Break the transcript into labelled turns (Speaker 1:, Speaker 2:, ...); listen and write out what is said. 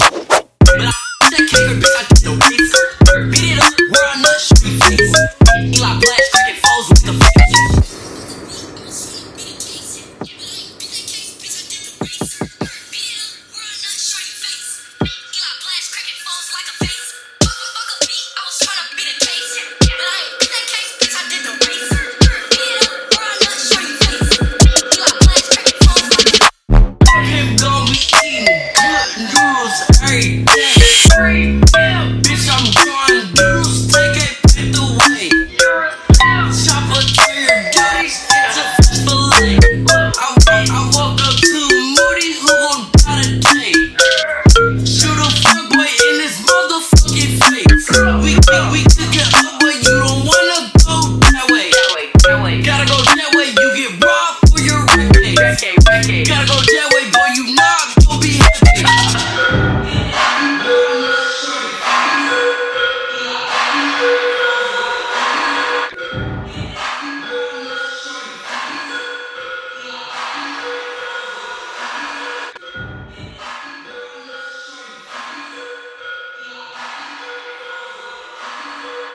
Speaker 1: Peace. cargo